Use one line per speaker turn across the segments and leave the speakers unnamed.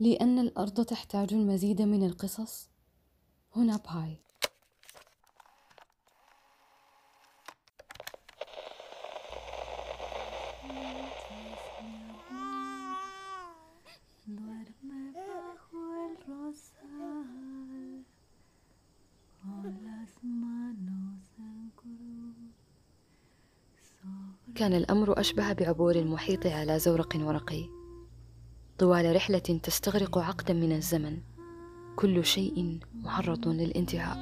لأن الأرض تحتاج المزيد من القصص. هنا باي.
كان الأمر أشبه بعبور المحيط على زورق ورقي. طوال رحلة تستغرق عقدا من الزمن. كل شيء معرض للانتهاء.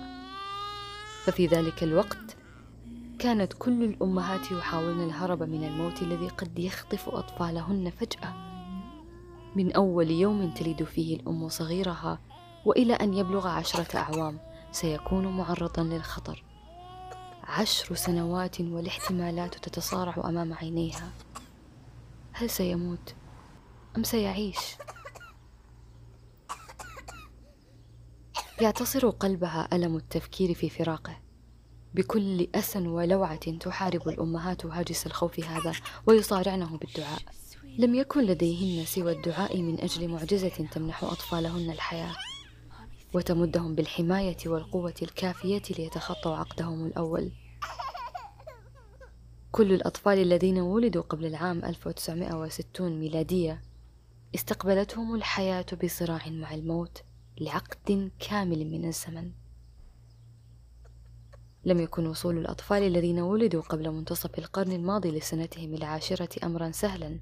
ففي ذلك الوقت كانت كل الأمهات يحاولن الهرب من الموت الذي قد يخطف أطفالهن فجأة. من أول يوم تلد فيه الأم صغيرها وإلى أن يبلغ عشرة أعوام سيكون معرضا للخطر. عشر سنوات والاحتمالات تتصارع أمام عينيها. هل سيموت؟ أم سيعيش؟ يعتصر قلبها ألم التفكير في فراقه. بكل أسى ولوعة تحارب الأمهات هاجس الخوف هذا ويصارعنه بالدعاء. لم يكن لديهن سوى الدعاء من أجل معجزة تمنح أطفالهن الحياة. وتمدهم بالحماية والقوة الكافية ليتخطوا عقدهم الأول. كل الأطفال الذين ولدوا قبل العام 1960 ميلادية استقبلتهم الحياة بصراع مع الموت لعقد كامل من الزمن. لم يكن وصول الأطفال الذين ولدوا قبل منتصف القرن الماضي لسنتهم العاشرة أمرا سهلا.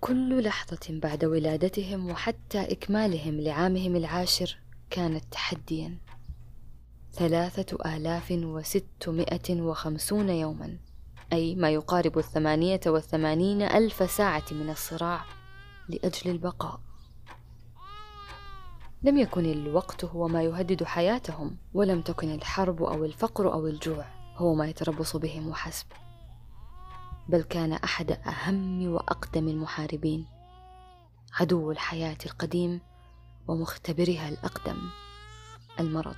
كل لحظة بعد ولادتهم وحتى إكمالهم لعامهم العاشر كانت تحديا. ثلاثة آلاف وستمائة وخمسون يوما. أي ما يقارب الثمانية والثمانين ألف ساعة من الصراع لأجل البقاء. لم يكن الوقت هو ما يهدد حياتهم ولم تكن الحرب أو الفقر أو الجوع هو ما يتربص بهم وحسب بل كان أحد أهم وأقدم المحاربين عدو الحياة القديم ومختبرها الأقدم المرض.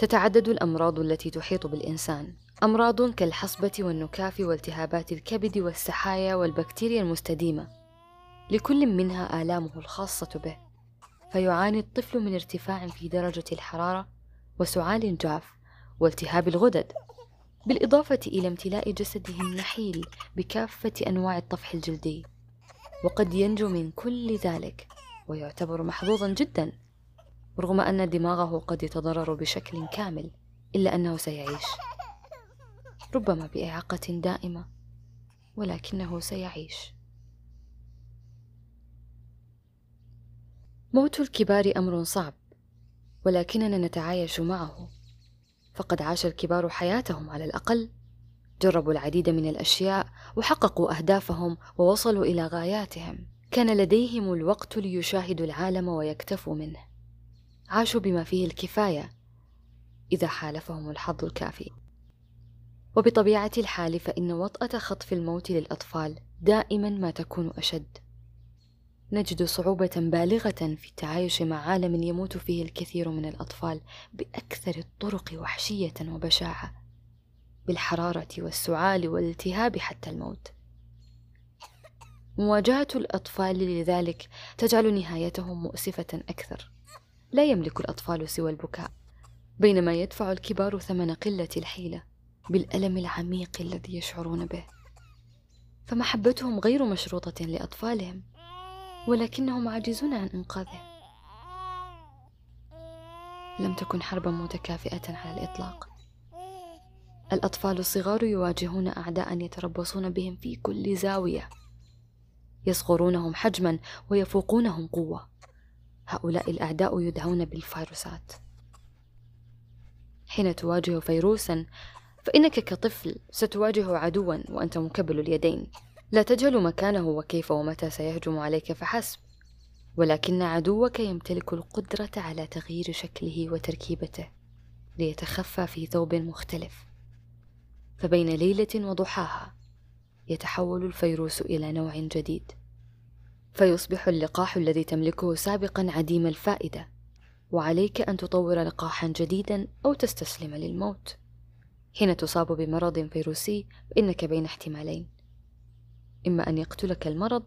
تتعدد الأمراض التي تحيط بالإنسان. أمراض كالحصبة والنكاف والتهابات الكبد والسحايا والبكتيريا المستديمة. لكل منها آلامه الخاصة به. فيعاني الطفل من ارتفاع في درجة الحرارة وسعال جاف والتهاب الغدد. بالإضافة إلى امتلاء جسده النحيل بكافة أنواع الطفح الجلدي. وقد ينجو من كل ذلك ويعتبر محظوظا جدا. رغم أن دماغه قد يتضرر بشكل كامل إلا أنه سيعيش. ربما بإعاقة دائمة ولكنه سيعيش. موت الكبار أمر صعب ولكننا نتعايش معه. فقد عاش الكبار حياتهم على الأقل جربوا العديد من الأشياء وحققوا أهدافهم ووصلوا إلى غاياتهم. كان لديهم الوقت ليشاهدوا العالم ويكتفوا منه. عاشوا بما فيه الكفاية إذا حالفهم الحظ الكافي. وبطبيعة الحال فإن وطأة خطف الموت للأطفال دائما ما تكون أشد. نجد صعوبة بالغة في التعايش مع عالم يموت فيه الكثير من الأطفال بأكثر الطرق وحشية وبشاعة بالحرارة والسعال والالتهاب حتى الموت. مواجهة الأطفال لذلك تجعل نهايتهم مؤسفة أكثر. لا يملك الأطفال سوى البكاء بينما يدفع الكبار ثمن قلة الحيلة بالألم العميق الذي يشعرون به. فمحبتهم غير مشروطة لأطفالهم ولكنهم عاجزون عن إنقاذه لم تكن حربا متكافئة على الإطلاق. الأطفال الصغار يواجهون أعداء يتربصون بهم في كل زاوية. يصغرونهم حجما ويفوقونهم قوة. هؤلاء الأعداء يدعون بالفيروسات. حين تواجه فيروسا فإنك كطفل ستواجه عدوا وأنت مكبل اليدين. لا تجهل مكانه وكيف ومتى سيهجم عليك فحسب. ولكن عدوك يمتلك القدرة على تغيير شكله وتركيبته ليتخفى في ثوب مختلف. فبين ليلة وضحاها يتحول الفيروس إلى نوع جديد. فيصبح اللقاح الذي تملكه سابقا عديم الفائدة وعليك أن تطور لقاحا جديدا أو تستسلم للموت. حين تصاب بمرض فيروسي فإنك بين احتمالين. إما أن يقتلك المرض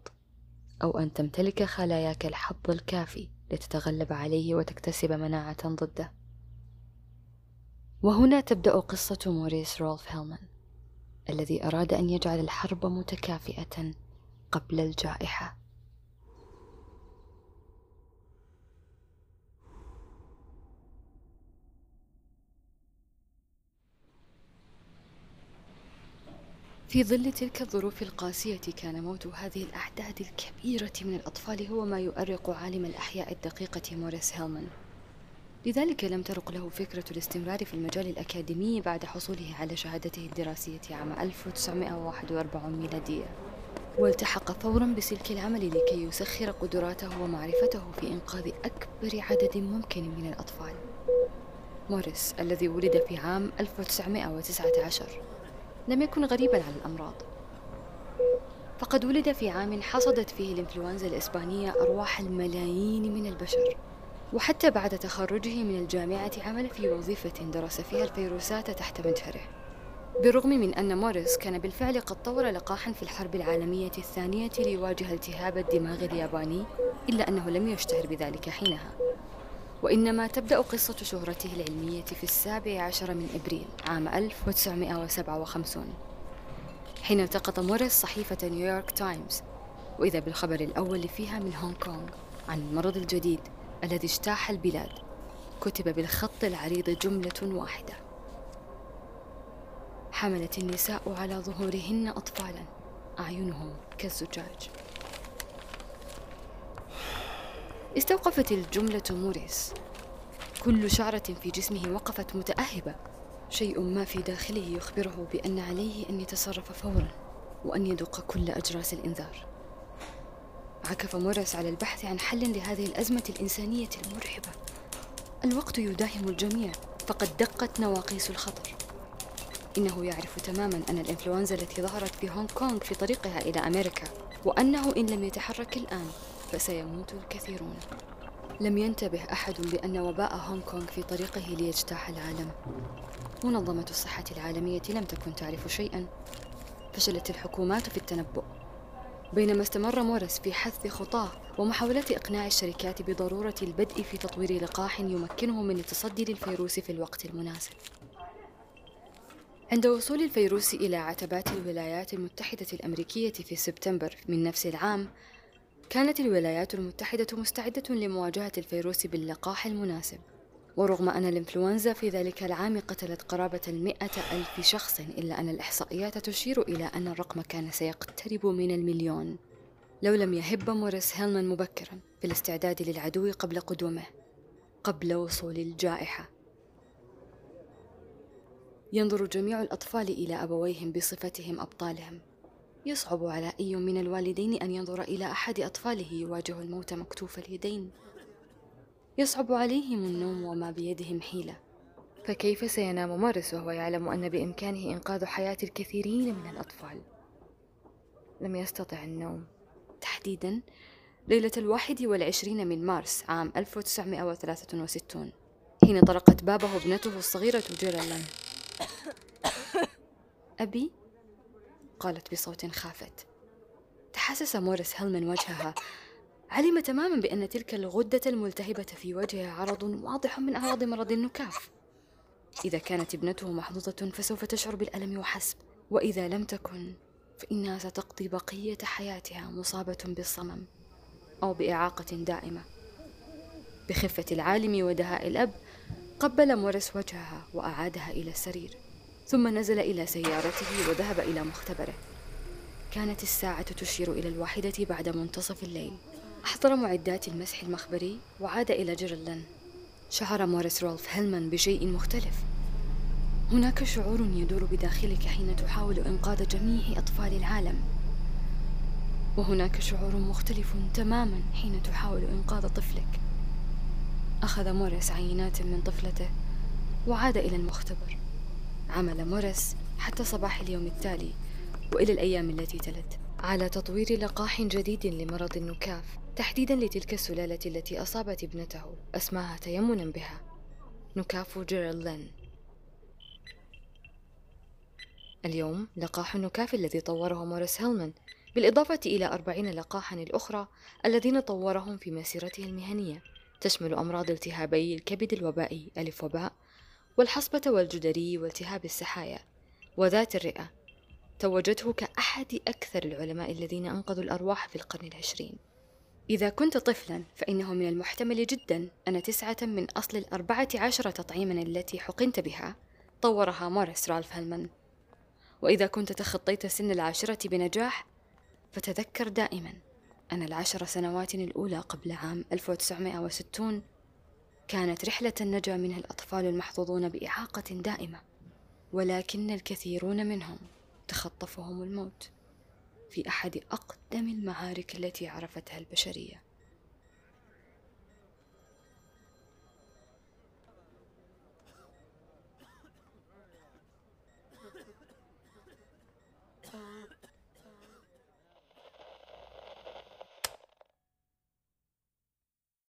أو أن تمتلك خلاياك الحظ الكافي لتتغلب عليه وتكتسب مناعة ضده. وهنا تبدأ قصة موريس رولف هيلمان الذي أراد أن يجعل الحرب متكافئة قبل الجائحة. في ظل تلك الظروف القاسية كان موت هذه الأعداد الكبيرة من الأطفال هو ما يؤرق عالم الأحياء الدقيقة موريس هيلمان. لذلك لم ترق له فكرة الاستمرار في المجال الأكاديمي بعد حصوله على شهادته الدراسية عام 1941 ميلادية. والتحق فورا بسلك العمل لكي يسخر قدراته ومعرفته في إنقاذ أكبر عدد ممكن من الأطفال. موريس الذي ولد في عام 1919 لم يكن غريبا عن الأمراض. فقد ولد في عام حصدت فيه الإنفلونزا الإسبانية أرواح الملايين من البشر. وحتى بعد تخرجه من الجامعة عمل في وظيفة درس فيها الفيروسات تحت مجهره بالرغم من أن موريس كان بالفعل قد طور لقاحا في الحرب العالمية الثانية ليواجه التهاب الدماغ الياباني إلا أنه لم يشتهر بذلك حينها. وإنما تبدأ قصة شهرته العلمية في السابع عشر من إبريل عام 1957 حين التقط موريس صحيفة نيويورك تايمز وإذا بالخبر الأول فيها من هونغ كونغ عن المرض الجديد الذي اجتاح البلاد كتب بالخط العريض جملة واحدة حملت النساء على ظهورهن أطفالا أعينهم كالزجاج. استوقفت الجملة موريس. كل شعرة في جسمه وقفت متأهبة. شيء ما في داخله يخبره بأن عليه أن يتصرف فورا وأن يدق كل أجراس الإنذار. عكف موريس على البحث عن حل لهذه الأزمة الإنسانية المرعبة الوقت يداهم الجميع فقد دقت نواقيس الخطر. إنه يعرف تماما أن الإنفلونزا التي ظهرت في هونغ كونغ في طريقها إلى أمريكا وأنه إن لم يتحرك الآن فسيموت الكثيرون. لم ينتبه أحد بأن وباء هونغ كونغ في طريقه ليجتاح العالم. منظمة الصحة العالمية لم تكن تعرف شيئا. فشلت الحكومات في التنبؤ. بينما استمر موريس في حث خطاه ومحاولة إقناع الشركات بضرورة البدء في تطوير لقاح يمكنه من التصدي للفيروس في الوقت المناسب. عند وصول الفيروس إلى عتبات الولايات المتحدة الأمريكية في سبتمبر من نفس العام كانت الولايات المتحدة مستعدة لمواجهة الفيروس باللقاح المناسب. ورغم أن الإنفلونزا في ذلك العام قتلت قرابة المئة ألف شخص إلا أن الإحصائيات تشير إلى أن الرقم كان سيقترب من المليون. لو لم يهب موريس هيلمان مبكرا في الاستعداد للعدو قبل قدومه قبل وصول الجائحة. ينظر جميع الأطفال إلى أبويهم بصفتهم أبطالهم. يصعب على أي من الوالدين أن ينظر إلى أحد أطفاله يواجه الموت مكتوف اليدين. يصعب عليهم النوم وما بيدهم حيلة. فكيف سينام مارس وهو يعلم أن بإمكانه إنقاذ حياة الكثيرين من الأطفال؟ لم يستطع النوم. تحديدا ليلة الواحد والعشرين من مارس عام 1963 حين طرقت بابه ابنته الصغيرة جيرالان أبي؟ قالت بصوت خافت. تحسس موريس هيلمان وجهها؟ علم تماما بأن تلك الغدة الملتهبة في وجهها عرض واضح من أعراض مرض النكاف إذا كانت ابنته محظوظة فسوف تشعر بالألم وحسب. وإذا لم تكن فإنها ستقضي بقية حياتها مصابة بالصمم أو بإعاقة دائمة. بخفة العالم ودهاء الأب قبل موريس وجهها وأعادها إلى السرير. ثم نزل إلى سيارته وذهب إلى مختبره. كانت الساعة تشير إلى الواحدة بعد منتصف الليل. أحضر معدات المسح المخبري وعاد إلى جيرلان شعر موريس رولف هيلمان بشيء مختلف. هناك شعور يدور بداخلك حين تحاول إنقاذ جميع أطفال العالم. وهناك شعور مختلف تماما حين تحاول إنقاذ طفلك. أخذ موريس عينات من طفلته وعاد إلى المختبر. عمل موريس حتى صباح اليوم التالي وإلى الأيام التي تلت على تطوير لقاح جديد لمرض النكاف تحديدا لتلك السلالة التي أصابت ابنته أسماها تيمنا بها. نكاف جيرلين اليوم لقاح النكاف الذي طوره موريس هيلمان بالإضافة إلى أربعين لقاحا الأخرى الذين طورهم في مسيرته المهنية تشمل أمراض التهابي الكبد الوبائي ألف وباء والحصبة والجدري والتهاب السحايا وذات الرئة توجته كأحد أكثر العلماء الذين أنقذوا الأرواح في القرن العشرين. إذا كنت طفلا فإنه من المحتمل جدا أن تسعة من أصل الأربعة عشر تطعيما التي حقنت بها طورها موريس رالف هلمان. وإذا كنت تخطيت سن العاشرة بنجاح فتذكر دائما أن العشر سنوات الأولى قبل عام 1960 كانت رحلة نجا منها الأطفال المحظوظون بإعاقة دائمة ولكن الكثيرون منهم تخطفهم الموت في أحد أقدم المعارك التي عرفتها البشرية.